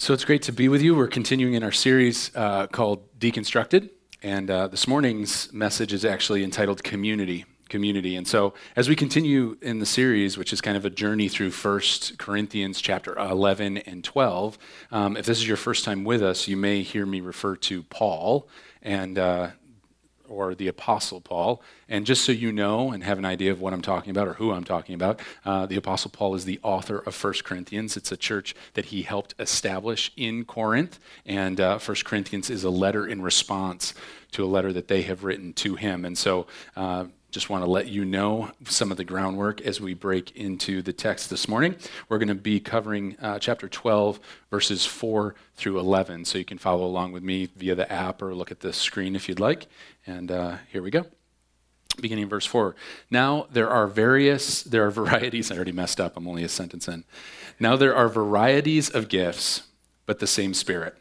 So it's great to be with you. We're continuing in our series uh, called Deconstructed, and uh, this morning's message is actually entitled Community. Community. And so, as we continue in the series, which is kind of a journey through First Corinthians chapter 11 and 12, um, if this is your first time with us, you may hear me refer to Paul. And uh, or the Apostle Paul. And just so you know and have an idea of what I'm talking about or who I'm talking about, uh, the Apostle Paul is the author of First Corinthians. It's a church that he helped establish in Corinth. And uh, First Corinthians is a letter in response to a letter that they have written to him. And so, uh, just want to let you know some of the groundwork as we break into the text this morning. We're going to be covering uh, chapter 12, verses 4 through 11. So you can follow along with me via the app or look at the screen if you'd like. And uh, here we go. Beginning verse 4. Now there are various, there are varieties. I already messed up. I'm only a sentence in. Now there are varieties of gifts, but the same Spirit.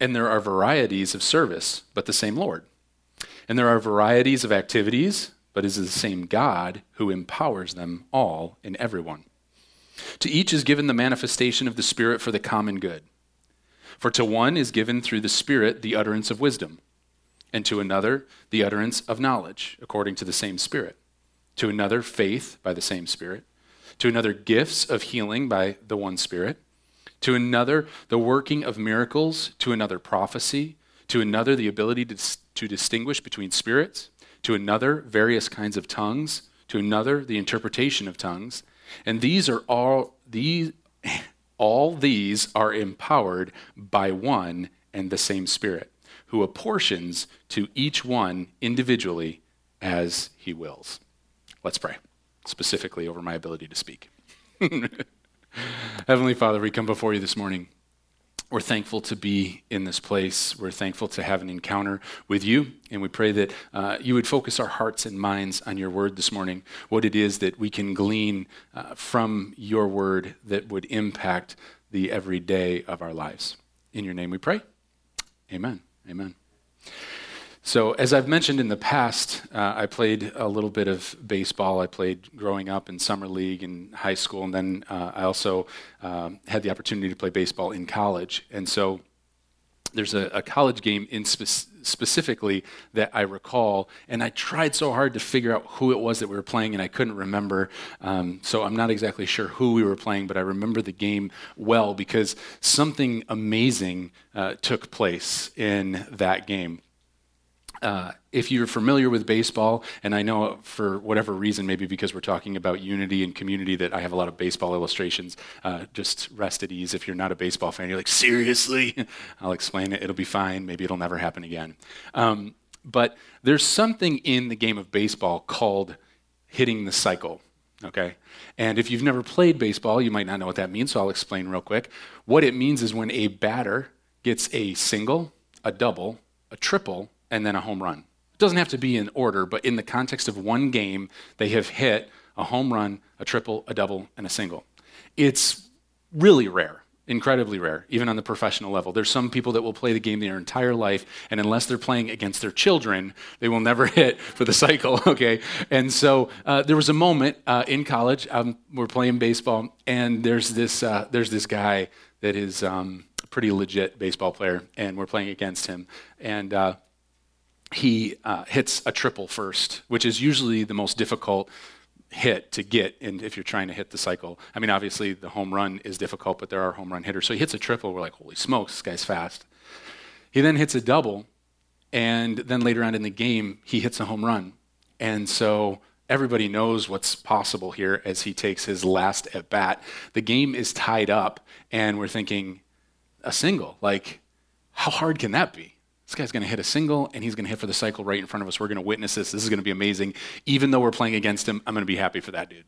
And there are varieties of service, but the same Lord. And there are varieties of activities but is the same God who empowers them all in everyone. To each is given the manifestation of the Spirit for the common good. For to one is given through the Spirit the utterance of wisdom, and to another the utterance of knowledge, according to the same Spirit, to another faith by the same Spirit, to another gifts of healing by the one Spirit, to another the working of miracles, to another prophecy, to another the ability to, to distinguish between spirits to another various kinds of tongues, to another the interpretation of tongues. And these are all these all these are empowered by one and the same Spirit, who apportions to each one individually as he wills. Let's pray, specifically over my ability to speak. Heavenly Father, we come before you this morning we're thankful to be in this place. We're thankful to have an encounter with you. And we pray that uh, you would focus our hearts and minds on your word this morning, what it is that we can glean uh, from your word that would impact the everyday of our lives. In your name we pray. Amen. Amen. So, as I've mentioned in the past, uh, I played a little bit of baseball. I played growing up in summer league in high school, and then uh, I also um, had the opportunity to play baseball in college. And so, there's a, a college game in spe- specifically that I recall, and I tried so hard to figure out who it was that we were playing, and I couldn't remember. Um, so I'm not exactly sure who we were playing, but I remember the game well because something amazing uh, took place in that game. Uh, if you're familiar with baseball, and I know for whatever reason, maybe because we're talking about unity and community, that I have a lot of baseball illustrations, uh, just rest at ease. If you're not a baseball fan, you're like, seriously? I'll explain it. It'll be fine. Maybe it'll never happen again. Um, but there's something in the game of baseball called hitting the cycle. Okay? And if you've never played baseball, you might not know what that means, so I'll explain real quick. What it means is when a batter gets a single, a double, a triple, and then a home run. It doesn't have to be in order, but in the context of one game, they have hit a home run, a triple, a double, and a single. It's really rare, incredibly rare, even on the professional level. There's some people that will play the game their entire life, and unless they're playing against their children, they will never hit for the cycle, okay? And so uh, there was a moment uh, in college, um, we're playing baseball, and there's this, uh, there's this guy that is um, a pretty legit baseball player, and we're playing against him. And uh, he uh, hits a triple first, which is usually the most difficult hit to get and if you're trying to hit the cycle. I mean, obviously the home run is difficult, but there are home run hitters. So he hits a triple, we're like, holy smokes, this guy's fast. He then hits a double, and then later on in the game, he hits a home run. And so everybody knows what's possible here as he takes his last at bat. The game is tied up, and we're thinking, a single. Like, how hard can that be? This guy's going to hit a single and he's going to hit for the cycle right in front of us. We're going to witness this. This is going to be amazing. Even though we're playing against him, I'm going to be happy for that dude.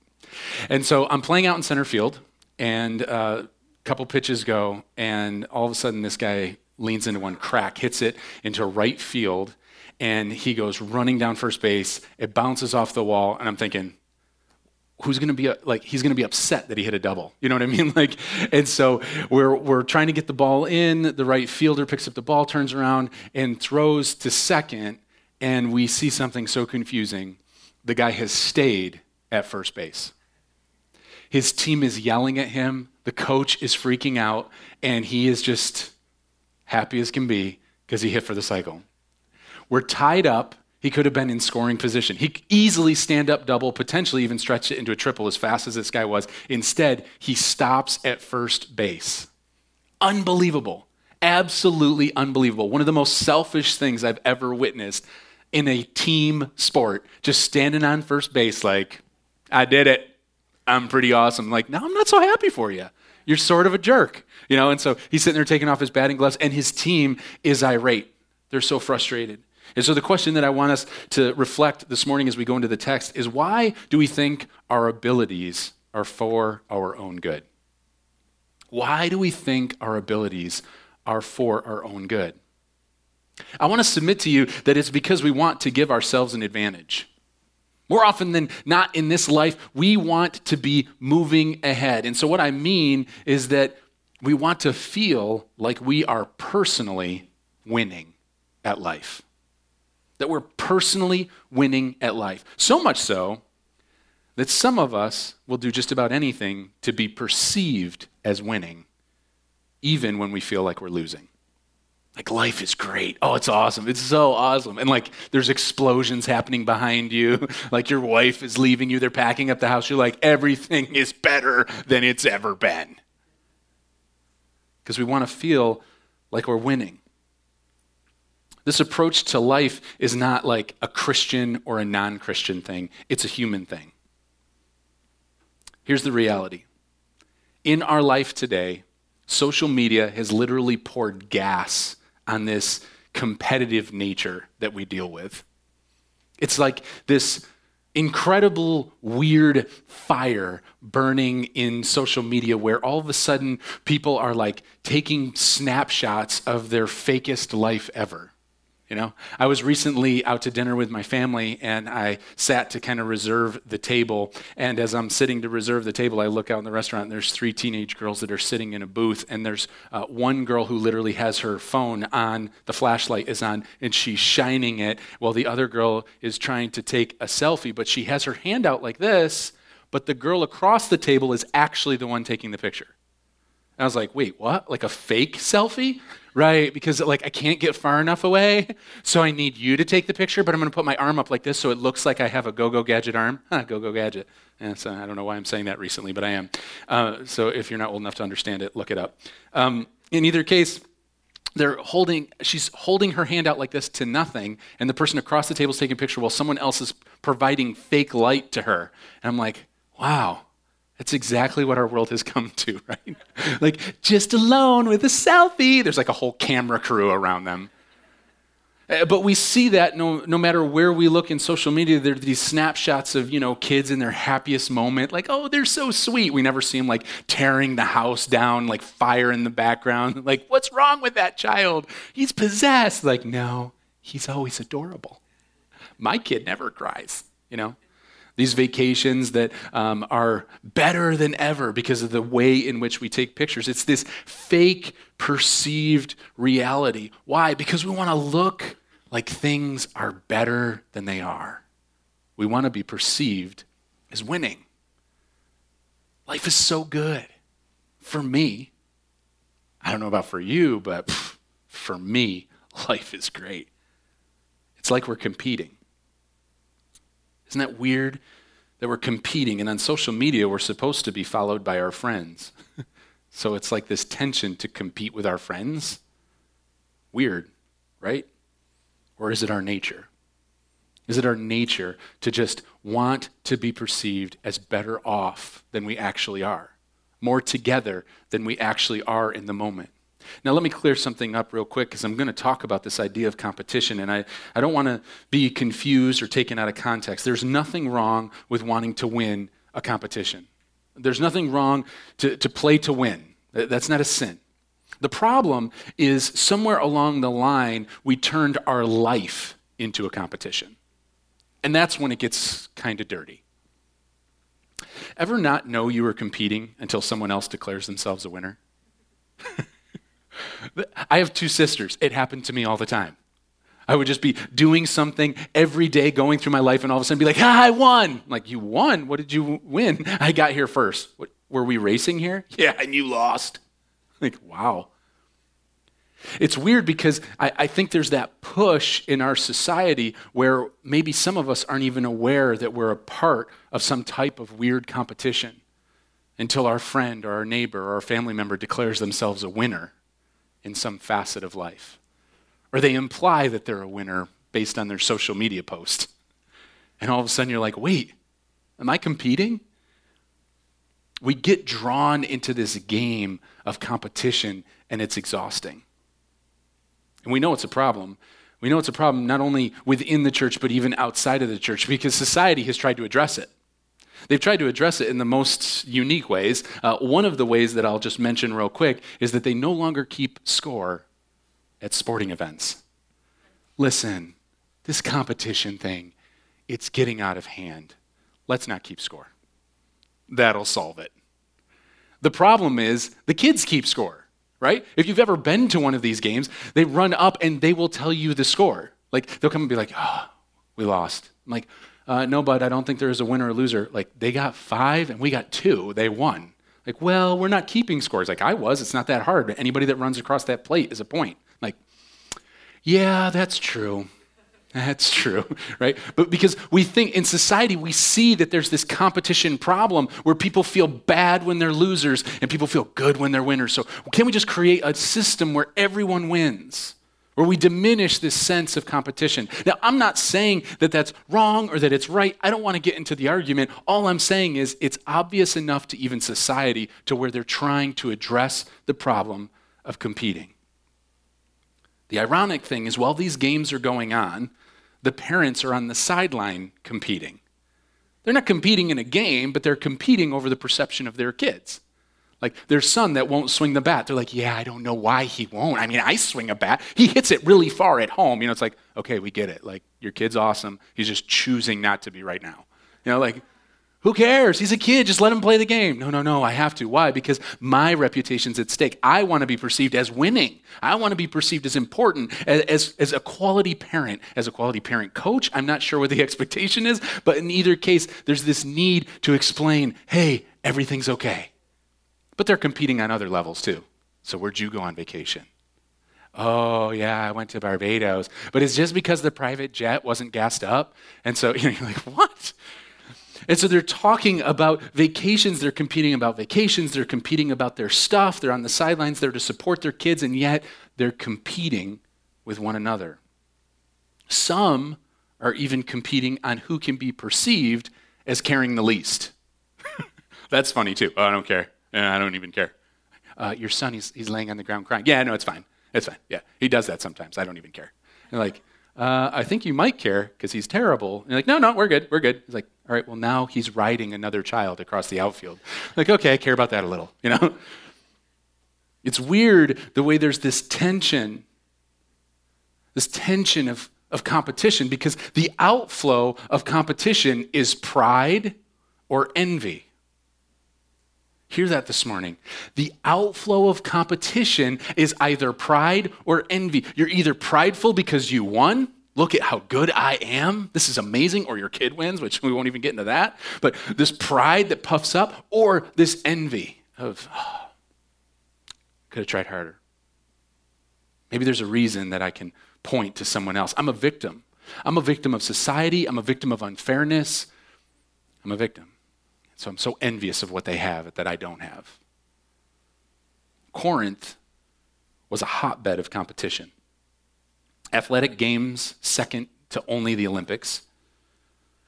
And so I'm playing out in center field, and a uh, couple pitches go, and all of a sudden this guy leans into one crack, hits it into right field, and he goes running down first base. It bounces off the wall, and I'm thinking, who's going to be like he's going to be upset that he hit a double you know what i mean like and so we're we're trying to get the ball in the right fielder picks up the ball turns around and throws to second and we see something so confusing the guy has stayed at first base his team is yelling at him, the coach is freaking out, and he is just happy as can be because he hit for the cycle. We're tied up. He could have been in scoring position. He could easily stand up double, potentially even stretch it into a triple as fast as this guy was. Instead, he stops at first base. Unbelievable. Absolutely unbelievable. One of the most selfish things I've ever witnessed in a team sport. Just standing on first base, like, I did it. I'm pretty awesome. Like, no, I'm not so happy for you. You're sort of a jerk, you know? And so he's sitting there taking off his batting gloves, and his team is irate. They're so frustrated. And so the question that I want us to reflect this morning as we go into the text is why do we think our abilities are for our own good? Why do we think our abilities are for our own good? I want to submit to you that it's because we want to give ourselves an advantage. More often than not in this life, we want to be moving ahead. And so, what I mean is that we want to feel like we are personally winning at life. That we're personally winning at life. So much so that some of us will do just about anything to be perceived as winning, even when we feel like we're losing. Like life is great. Oh, it's awesome. It's so awesome. And like there's explosions happening behind you. Like your wife is leaving you. They're packing up the house. You're like, everything is better than it's ever been. Because we want to feel like we're winning. This approach to life is not like a Christian or a non Christian thing, it's a human thing. Here's the reality in our life today, social media has literally poured gas on this competitive nature that we deal with. It's like this incredible, weird fire burning in social media where all of a sudden people are like taking snapshots of their fakest life ever. You know, I was recently out to dinner with my family and I sat to kind of reserve the table. And as I'm sitting to reserve the table, I look out in the restaurant and there's three teenage girls that are sitting in a booth. And there's uh, one girl who literally has her phone on, the flashlight is on, and she's shining it while the other girl is trying to take a selfie. But she has her hand out like this, but the girl across the table is actually the one taking the picture. I was like, wait, what? Like a fake selfie? right? Because like I can't get far enough away, so I need you to take the picture. But I'm to put my arm up like this, so it looks like I have a go-go gadget arm. Huh, go-go gadget. Yeah, so I don't know why I'm saying that recently, but I am. Uh, so if you're not old enough to understand it, look it up. Um, in either case, they're holding. She's holding her hand out like this to nothing, and the person across the table is taking a picture while someone else is providing fake light to her. And I'm like, wow that's exactly what our world has come to, right? like just alone with a selfie. There's like a whole camera crew around them. Uh, but we see that no, no matter where we look in social media, there are these snapshots of, you know, kids in their happiest moment. Like, oh, they're so sweet. We never see them like tearing the house down, like fire in the background. Like, what's wrong with that child? He's possessed. Like, no, he's always adorable. My kid never cries, you know? These vacations that um, are better than ever because of the way in which we take pictures. It's this fake perceived reality. Why? Because we want to look like things are better than they are. We want to be perceived as winning. Life is so good. For me, I don't know about for you, but for me, life is great. It's like we're competing. Isn't that weird? That we're competing, and on social media, we're supposed to be followed by our friends. so it's like this tension to compete with our friends. Weird, right? Or is it our nature? Is it our nature to just want to be perceived as better off than we actually are? More together than we actually are in the moment? Now, let me clear something up real quick because I'm going to talk about this idea of competition, and I, I don't want to be confused or taken out of context. There's nothing wrong with wanting to win a competition, there's nothing wrong to, to play to win. That's not a sin. The problem is somewhere along the line, we turned our life into a competition. And that's when it gets kind of dirty. Ever not know you were competing until someone else declares themselves a winner? I have two sisters. It happened to me all the time. I would just be doing something every day, going through my life, and all of a sudden be like, ah, I won. I'm like, you won? What did you win? I got here first. What, were we racing here? Yeah, and you lost. Like, wow. It's weird because I, I, think there's that push in our society where maybe some of us aren't even aware that we're a part of some type of weird competition until our friend or our neighbor or our family member declares themselves a winner in some facet of life. Or they imply that they're a winner based on their social media post. And all of a sudden you're like, wait, am I competing? We get drawn into this game of competition and it's exhausting. And we know it's a problem. We know it's a problem not only within the church, but even outside of the church because society has tried to address it. They've tried to address it in the most unique ways. Uh, one of the ways that I'll just mention real quick is that they no longer keep score at sporting events. Listen, this competition thing, it's getting out of hand. Let's not keep score. That'll solve it. The problem is the kids keep score, right? If you've ever been to one of these games, they run up and they will tell you the score. Like they'll come and be like, oh, we lost. I'm like, uh, no, bud, I don't think there's a winner or loser. Like, they got five and we got two. They won. Like, well, we're not keeping scores. Like, I was. It's not that hard. Anybody that runs across that plate is a point. Like, yeah, that's true. That's true, right? But because we think in society, we see that there's this competition problem where people feel bad when they're losers and people feel good when they're winners. So, can we just create a system where everyone wins? Where we diminish this sense of competition. Now, I'm not saying that that's wrong or that it's right. I don't want to get into the argument. All I'm saying is it's obvious enough to even society to where they're trying to address the problem of competing. The ironic thing is, while these games are going on, the parents are on the sideline competing. They're not competing in a game, but they're competing over the perception of their kids. Like their son that won't swing the bat. They're like, yeah, I don't know why he won't. I mean, I swing a bat. He hits it really far at home. You know, it's like, okay, we get it. Like your kid's awesome. He's just choosing not to be right now. You know, like, who cares? He's a kid. Just let him play the game. No, no, no. I have to. Why? Because my reputation's at stake. I want to be perceived as winning. I want to be perceived as important, as, as, as a quality parent, as a quality parent coach. I'm not sure what the expectation is, but in either case, there's this need to explain hey, everything's okay. But they're competing on other levels too. So, where'd you go on vacation? Oh, yeah, I went to Barbados. But it's just because the private jet wasn't gassed up. And so you know, you're like, what? And so they're talking about vacations. They're competing about vacations. They're competing about their stuff. They're on the sidelines there to support their kids, and yet they're competing with one another. Some are even competing on who can be perceived as caring the least. That's funny too. Oh, I don't care. I don't even care. Uh, your son, he's, he's laying on the ground crying. Yeah, no, it's fine. It's fine. Yeah, he does that sometimes. I don't even care. And like, uh, I think you might care because he's terrible. And like, no, no, we're good. We're good. He's like, all right, well, now he's riding another child across the outfield. Like, okay, I care about that a little, you know? It's weird the way there's this tension, this tension of, of competition, because the outflow of competition is pride or envy. Hear that this morning. The outflow of competition is either pride or envy. You're either prideful because you won. Look at how good I am. This is amazing. Or your kid wins, which we won't even get into that. But this pride that puffs up, or this envy of, oh, could have tried harder. Maybe there's a reason that I can point to someone else. I'm a victim. I'm a victim of society. I'm a victim of unfairness. I'm a victim. So I'm so envious of what they have that I don't have. Corinth was a hotbed of competition. Athletic games, second to only the Olympics.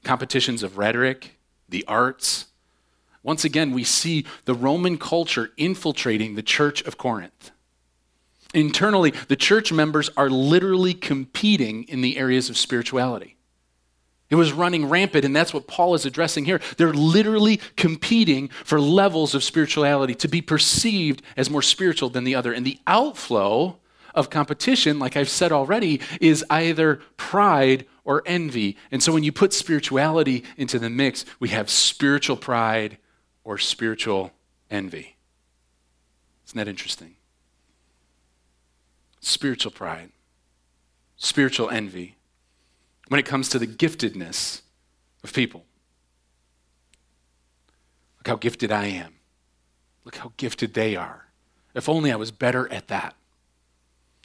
Competitions of rhetoric, the arts. Once again, we see the Roman culture infiltrating the church of Corinth. Internally, the church members are literally competing in the areas of spirituality. It was running rampant, and that's what Paul is addressing here. They're literally competing for levels of spirituality to be perceived as more spiritual than the other. And the outflow of competition, like I've said already, is either pride or envy. And so when you put spirituality into the mix, we have spiritual pride or spiritual envy. Isn't that interesting? Spiritual pride, spiritual envy when it comes to the giftedness of people. Look how gifted I am. Look how gifted they are. If only I was better at that.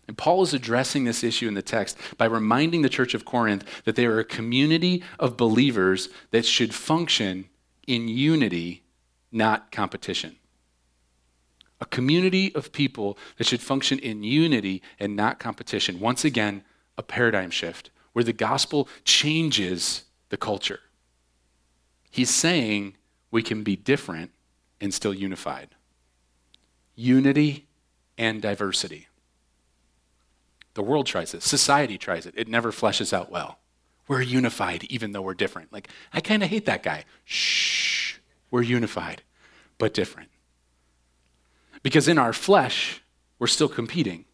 And Paul is addressing this issue in the text by reminding the church of Corinth that they are a community of believers that should function in unity, not competition. A community of people that should function in unity and not competition. Once again, a paradigm shift where the gospel changes the culture. He's saying we can be different and still unified. Unity and diversity. The world tries it, society tries it. It never fleshes out well. We're unified even though we're different. Like, I kind of hate that guy. Shh, we're unified, but different. Because in our flesh, we're still competing.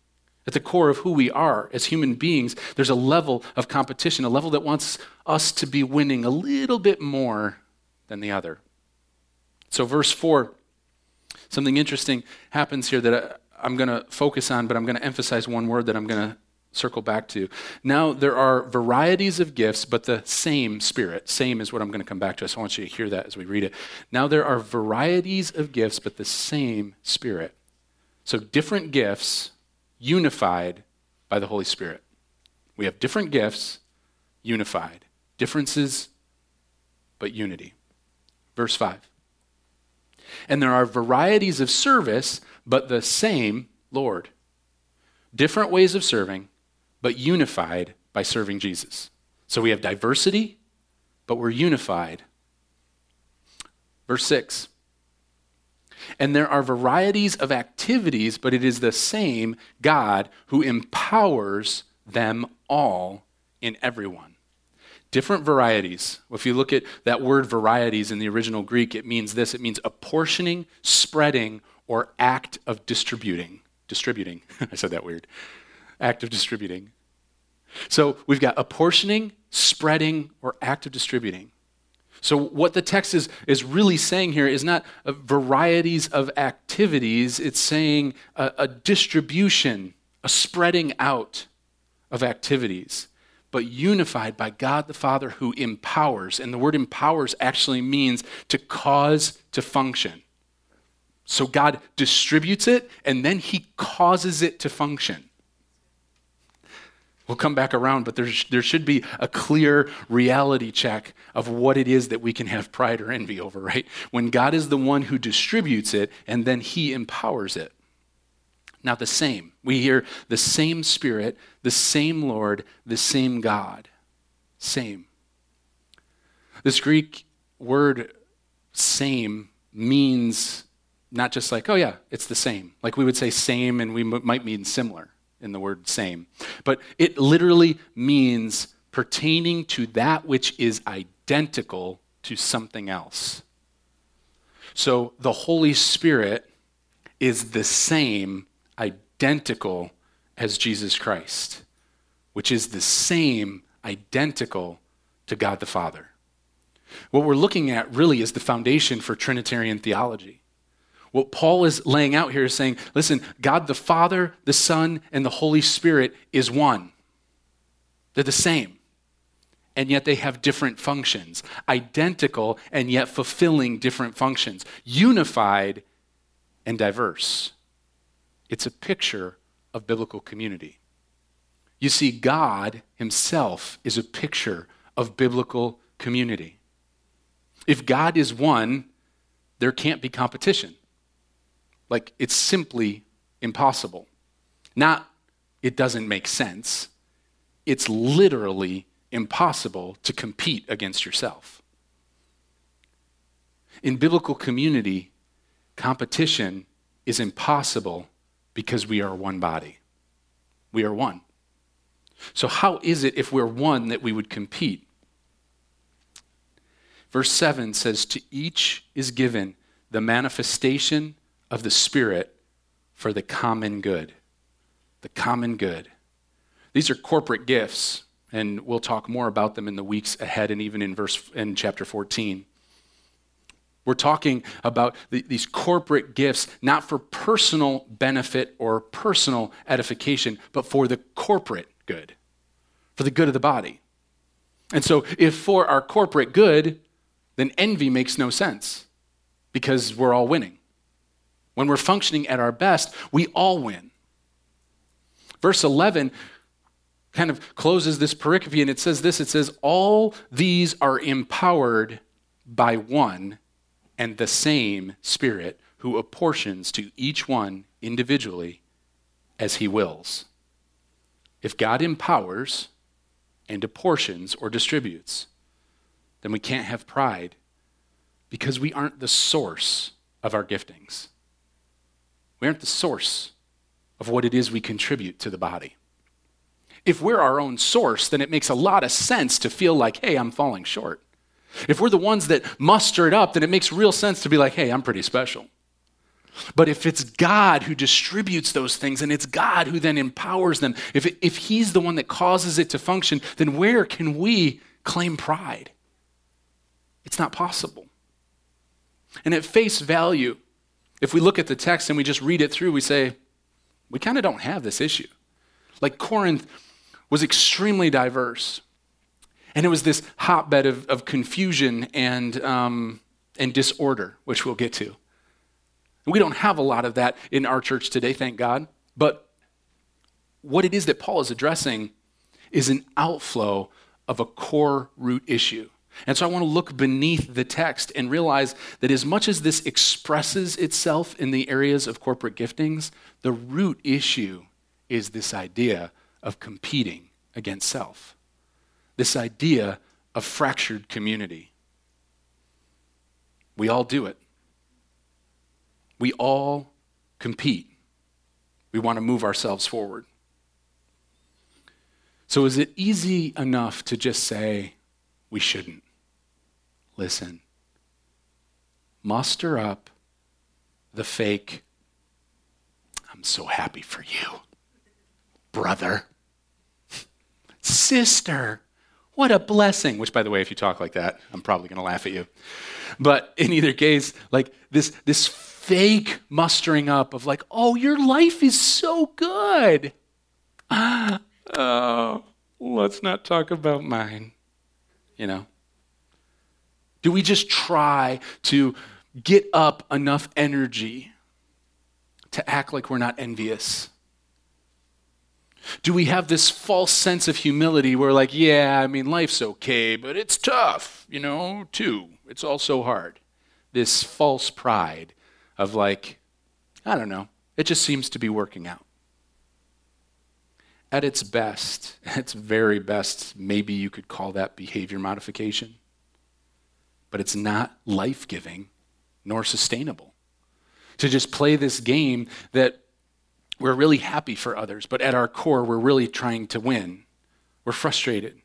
At the core of who we are as human beings, there's a level of competition, a level that wants us to be winning a little bit more than the other. So, verse 4, something interesting happens here that uh, I'm going to focus on, but I'm going to emphasize one word that I'm going to circle back to. Now, there are varieties of gifts, but the same Spirit. Same is what I'm going to come back to. So I want you to hear that as we read it. Now, there are varieties of gifts, but the same Spirit. So, different gifts unified by the Holy Spirit. We have different gifts unified, differences, but unity. Verse 5. And there are varieties of service, but the same Lord. Different ways of serving, but unified by serving Jesus. So we have diversity, but we're unified. Verse 6 And there are varieties of activities, but it is the same God who empowers them all in everyone. Different varieties. If you look at that word varieties in the original Greek, it means this it means apportioning, spreading, or act of distributing. Distributing. I said that weird act of distributing. So we've got apportioning, spreading, or act of distributing. So, what the text is, is really saying here is not varieties of activities, it's saying a, a distribution, a spreading out of activities, but unified by God the Father who empowers. And the word empowers actually means to cause to function. So, God distributes it and then He causes it to function. We'll come back around, but there, there should be a clear reality check of what it is that we can have pride or envy over, right? When God is the one who distributes it and then he empowers it. Now, the same. We hear the same Spirit, the same Lord, the same God. Same. This Greek word same means not just like, oh, yeah, it's the same. Like we would say same and we m- might mean similar in the word same. But it literally means pertaining to that which is identical to something else. So the Holy Spirit is the same, identical as Jesus Christ, which is the same, identical to God the Father. What we're looking at really is the foundation for Trinitarian theology. What Paul is laying out here is saying, listen, God the Father, the Son, and the Holy Spirit is one. They're the same. And yet they have different functions, identical and yet fulfilling different functions, unified and diverse. It's a picture of biblical community. You see, God Himself is a picture of biblical community. If God is one, there can't be competition. Like, it's simply impossible. Not, it doesn't make sense. It's literally impossible to compete against yourself. In biblical community, competition is impossible because we are one body. We are one. So, how is it if we're one that we would compete? Verse 7 says, To each is given the manifestation of the Spirit for the common good. The common good. These are corporate gifts, and we'll talk more about them in the weeks ahead and even in verse in chapter 14. We're talking about the, these corporate gifts, not for personal benefit or personal edification, but for the corporate good. for the good of the body. And so, if for our corporate good, then envy makes no sense because we're all winning. When we're functioning at our best, we all win. Verse 11 kind of closes this pericope and it says this it says, All these are empowered by one and the same Spirit who apportions to each one individually as he wills. If God empowers and apportions or distributes, then we can't have pride because we aren't the source of our giftings. We aren't the source of what it is we contribute to the body. If we're our own source, then it makes a lot of sense to feel like, hey, I'm falling short. If we're the ones that muster it up, then it makes real sense to be like, hey, I'm pretty special. But if it's God who distributes those things and it's God who then empowers them, if, it, if He's the one that causes it to function, then where can we claim pride? It's not possible. And at face value, if we look at the text and we just read it through, we say, we kind of don't have this issue. Like Corinth was extremely diverse. And it was this hotbed of, of confusion and, um, and disorder, which we'll get to. We don't have a lot of that in our church today, thank God. But what it is that Paul is addressing is an outflow of a core root issue. And so I want to look beneath the text and realize that as much as this expresses itself in the areas of corporate giftings, the root issue is this idea of competing against self, this idea of fractured community. We all do it. We all compete. We want to move ourselves forward. So, is it easy enough to just say, we shouldn't? Listen, muster up the fake, I'm so happy for you, brother, sister. What a blessing. Which, by the way, if you talk like that, I'm probably going to laugh at you. But in either case, like this, this fake mustering up of like, oh, your life is so good. oh, let's not talk about mine. You know? Do we just try to get up enough energy to act like we're not envious? Do we have this false sense of humility where, like, yeah, I mean, life's okay, but it's tough, you know, too. It's all so hard. This false pride of like, I don't know, it just seems to be working out. At its best, at its very best, maybe you could call that behavior modification, but it's not life giving nor sustainable. To just play this game that we're really happy for others, but at our core, we're really trying to win. We're frustrated.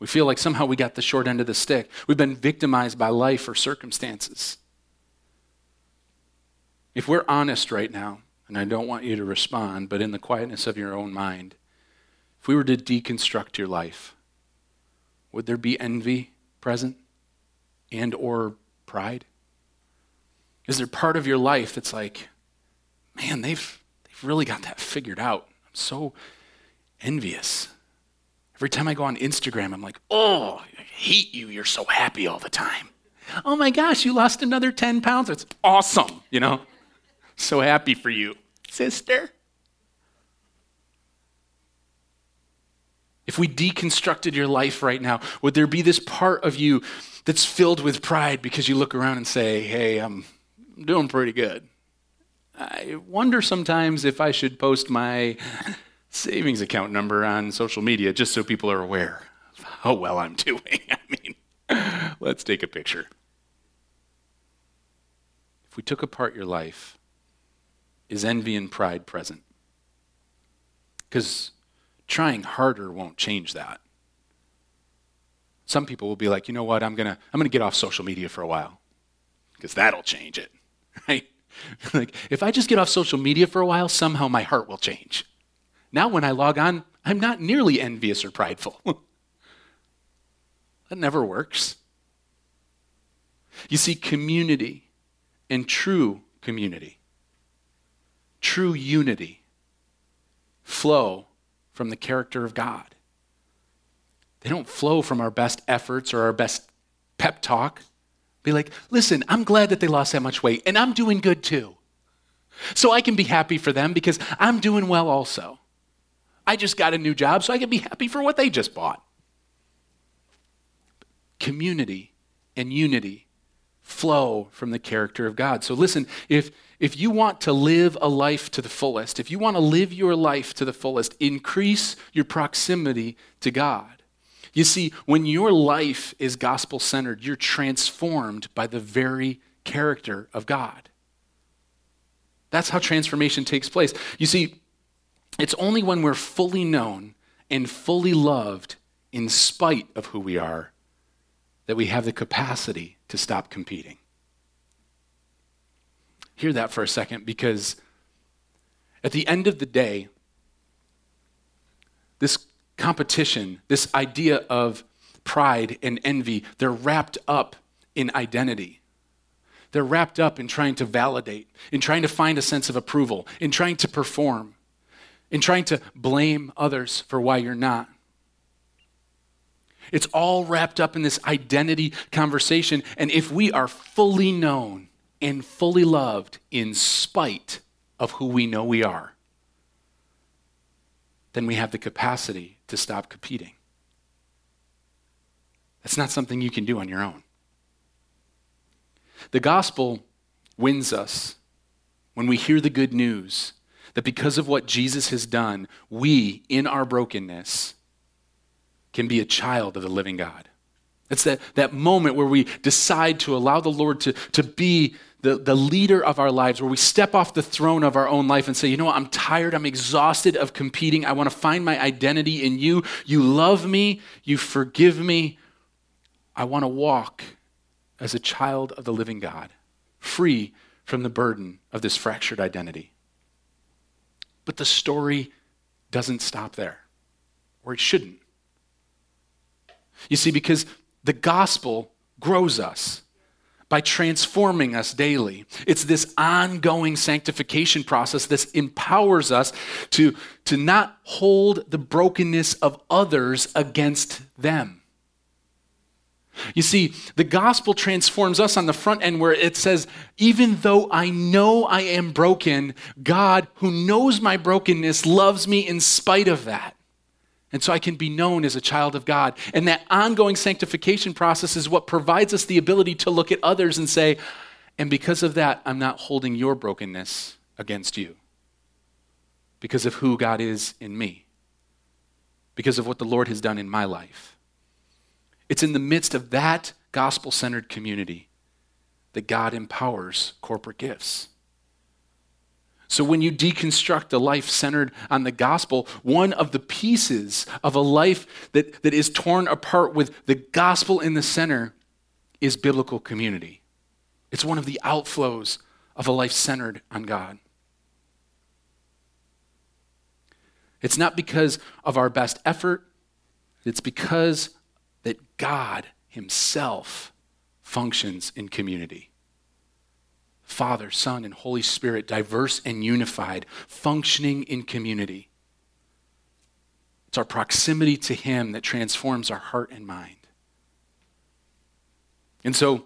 We feel like somehow we got the short end of the stick. We've been victimized by life or circumstances. If we're honest right now, and I don't want you to respond, but in the quietness of your own mind, if we were to deconstruct your life, would there be envy present and or pride? Is there part of your life that's like, man, they've, they've really got that figured out. I'm so envious. Every time I go on Instagram, I'm like, oh, I hate you. You're so happy all the time. Oh my gosh, you lost another 10 pounds. It's awesome, you know? So happy for you, sister. If we deconstructed your life right now, would there be this part of you that's filled with pride because you look around and say, hey, I'm doing pretty good? I wonder sometimes if I should post my savings account number on social media just so people are aware of how well I'm doing. I mean, let's take a picture. If we took apart your life is envy and pride present? Because trying harder won't change that. Some people will be like, you know what, I'm going to I'm going to get off social media for a while because that'll change it, right? like, if I just get off social media for a while, somehow my heart will change. Now, when I log on, I'm not nearly envious or prideful. that never works. You see, community and true community true unity flow from the character of God. They don't flow from our best efforts or our best pep talk. Be like, listen, I'm glad that they lost that much weight, and I'm doing good too. So I can be happy for them because I'm doing well also. I just got a new job, so I can be happy for what they just bought. Community and unity flow from the character of God. So listen, if if you want to live a life to the fullest, if you want to live your life to the fullest, increase your proximity to God. You see, when your life is gospel centered, you're transformed by the very character of God. That's how transformation takes place. You see, it's only when we're fully known and fully loved in spite of who we are that we have the capacity to stop competing. Hear that for a second because at the end of the day, this competition, this idea of pride and envy, they're wrapped up in identity. They're wrapped up in trying to validate, in trying to find a sense of approval, in trying to perform, in trying to blame others for why you're not. It's all wrapped up in this identity conversation. And if we are fully known and fully loved in spite of who we know we are, then we have the capacity to stop competing. That's not something you can do on your own. The gospel wins us when we hear the good news that because of what Jesus has done, we, in our brokenness, can be a child of the living God. It's that, that moment where we decide to allow the Lord to, to be the, the leader of our lives, where we step off the throne of our own life and say, you know what, I'm tired, I'm exhausted of competing. I want to find my identity in you. You love me, you forgive me. I want to walk as a child of the living God, free from the burden of this fractured identity. But the story doesn't stop there, or it shouldn't. You see, because the gospel grows us by transforming us daily. It's this ongoing sanctification process that empowers us to, to not hold the brokenness of others against them. You see, the gospel transforms us on the front end where it says, even though I know I am broken, God, who knows my brokenness, loves me in spite of that. And so I can be known as a child of God. And that ongoing sanctification process is what provides us the ability to look at others and say, and because of that, I'm not holding your brokenness against you. Because of who God is in me. Because of what the Lord has done in my life. It's in the midst of that gospel centered community that God empowers corporate gifts. So, when you deconstruct a life centered on the gospel, one of the pieces of a life that, that is torn apart with the gospel in the center is biblical community. It's one of the outflows of a life centered on God. It's not because of our best effort, it's because that God Himself functions in community. Father, Son, and Holy Spirit, diverse and unified, functioning in community. It's our proximity to Him that transforms our heart and mind. And so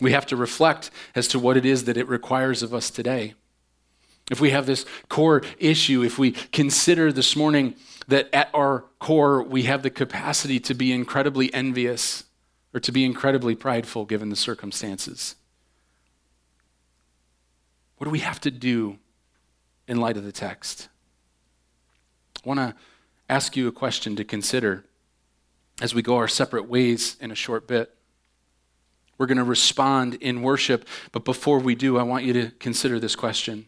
we have to reflect as to what it is that it requires of us today. If we have this core issue, if we consider this morning that at our core we have the capacity to be incredibly envious or to be incredibly prideful given the circumstances. What do we have to do in light of the text? I want to ask you a question to consider as we go our separate ways in a short bit. We're going to respond in worship, but before we do, I want you to consider this question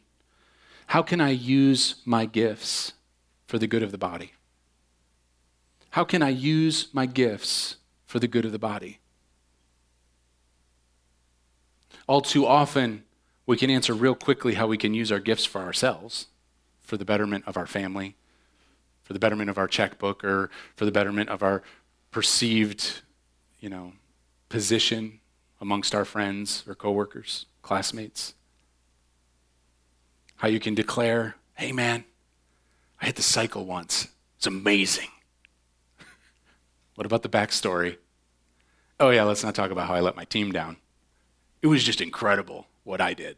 How can I use my gifts for the good of the body? How can I use my gifts for the good of the body? All too often, we can answer real quickly how we can use our gifts for ourselves, for the betterment of our family, for the betterment of our checkbook, or for the betterment of our perceived, you know, position amongst our friends or coworkers, classmates. How you can declare, hey man, I hit the cycle once. It's amazing. What about the backstory? Oh, yeah, let's not talk about how I let my team down. It was just incredible what I did.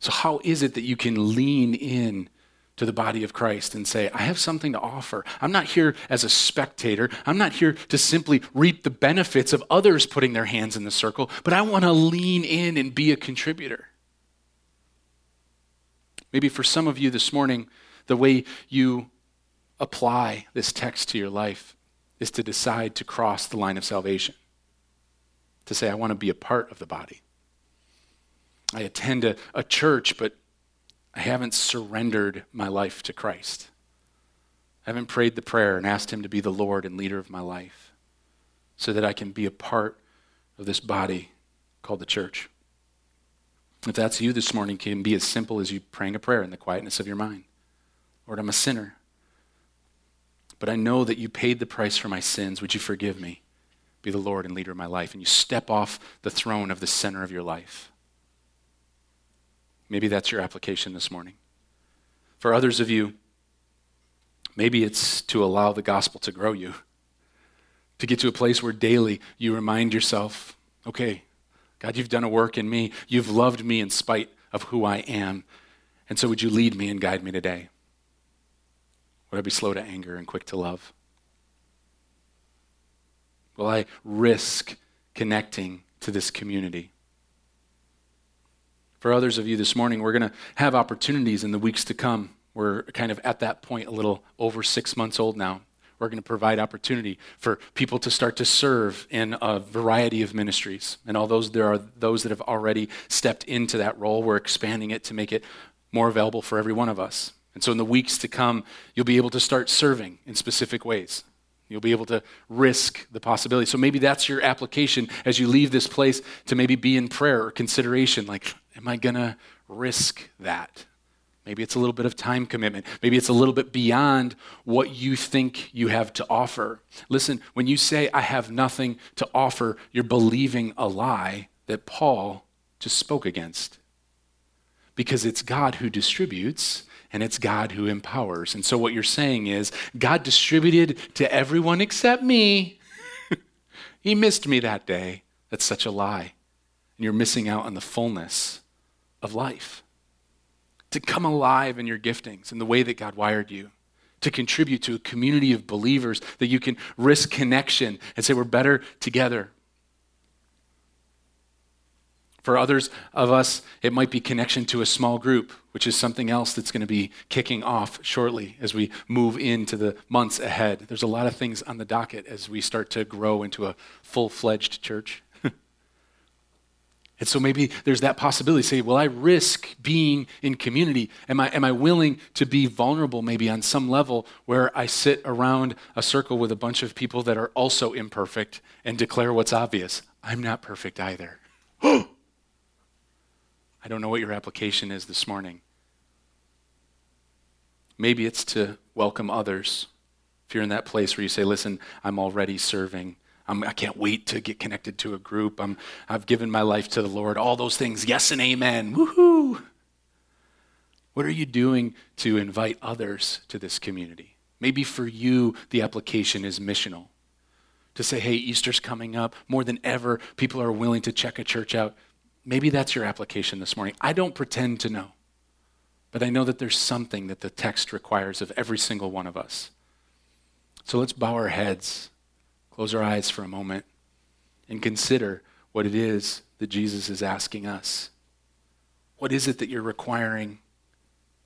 So, how is it that you can lean in to the body of Christ and say, I have something to offer? I'm not here as a spectator. I'm not here to simply reap the benefits of others putting their hands in the circle, but I want to lean in and be a contributor. Maybe for some of you this morning, the way you apply this text to your life is to decide to cross the line of salvation, to say, I want to be a part of the body. I attend a, a church, but I haven't surrendered my life to Christ. I haven't prayed the prayer and asked Him to be the Lord and leader of my life so that I can be a part of this body called the church. If that's you this morning, can be as simple as you praying a prayer in the quietness of your mind. Lord, I'm a sinner. But I know that you paid the price for my sins. Would you forgive me? Be the Lord and leader of my life. And you step off the throne of the center of your life. Maybe that's your application this morning. For others of you, maybe it's to allow the gospel to grow you, to get to a place where daily you remind yourself, okay, God, you've done a work in me. You've loved me in spite of who I am. And so would you lead me and guide me today? Would I be slow to anger and quick to love? Will I risk connecting to this community? For others of you this morning, we're going to have opportunities in the weeks to come. We're kind of at that point, a little over six months old now. We're going to provide opportunity for people to start to serve in a variety of ministries. And all those, there are those that have already stepped into that role. We're expanding it to make it more available for every one of us. And so in the weeks to come, you'll be able to start serving in specific ways. You'll be able to risk the possibility. So maybe that's your application as you leave this place to maybe be in prayer or consideration like, am I going to risk that? Maybe it's a little bit of time commitment. Maybe it's a little bit beyond what you think you have to offer. Listen, when you say, I have nothing to offer, you're believing a lie that Paul just spoke against. Because it's God who distributes, and it's God who empowers. And so what you're saying is God distributed to everyone except me. he missed me that day. That's such a lie. And you're missing out on the fullness of life. To come alive in your giftings and the way that God wired you. To contribute to a community of believers that you can risk connection and say, we're better together. For others of us, it might be connection to a small group, which is something else that's going to be kicking off shortly as we move into the months ahead. There's a lot of things on the docket as we start to grow into a full fledged church. and so maybe there's that possibility say, will I risk being in community? Am I, am I willing to be vulnerable maybe on some level where I sit around a circle with a bunch of people that are also imperfect and declare what's obvious? I'm not perfect either. I don't know what your application is this morning. Maybe it's to welcome others. If you're in that place where you say, listen, I'm already serving. I'm, I can not wait to get connected to a group. I'm, I've given my life to the Lord. All those things, yes and amen. Woohoo! What are you doing to invite others to this community? Maybe for you, the application is missional. To say, hey, Easter's coming up. More than ever, people are willing to check a church out. Maybe that's your application this morning. I don't pretend to know, but I know that there's something that the text requires of every single one of us. So let's bow our heads, close our eyes for a moment, and consider what it is that Jesus is asking us. What is it that you're requiring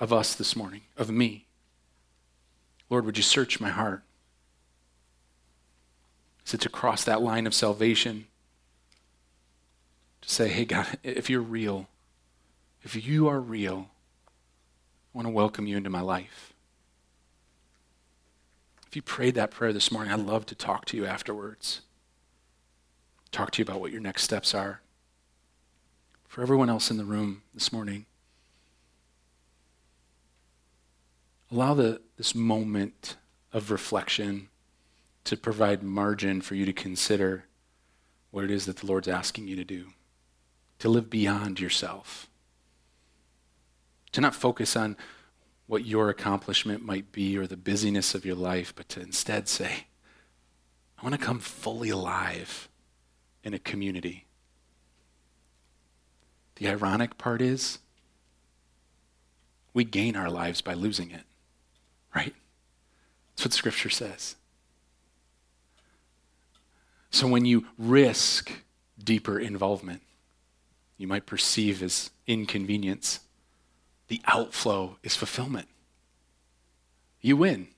of us this morning, of me? Lord, would you search my heart? Is it to cross that line of salvation? Say, hey, God, if you're real, if you are real, I want to welcome you into my life. If you prayed that prayer this morning, I'd love to talk to you afterwards. Talk to you about what your next steps are. For everyone else in the room this morning, allow the, this moment of reflection to provide margin for you to consider what it is that the Lord's asking you to do to live beyond yourself, to not focus on what your accomplishment might be or the busyness of your life, but to instead say, I want to come fully alive in a community. The ironic part is, we gain our lives by losing it, right? That's what Scripture says. So when you risk deeper involvement, you might perceive as inconvenience, the outflow is fulfillment. You win.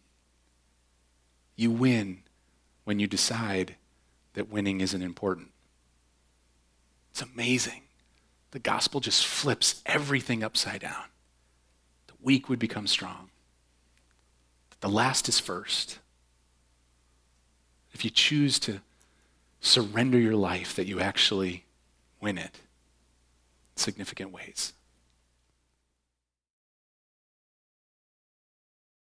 You win when you decide that winning isn't important. It's amazing. The gospel just flips everything upside down. The weak would become strong. The last is first. If you choose to surrender your life, that you actually win it significant ways.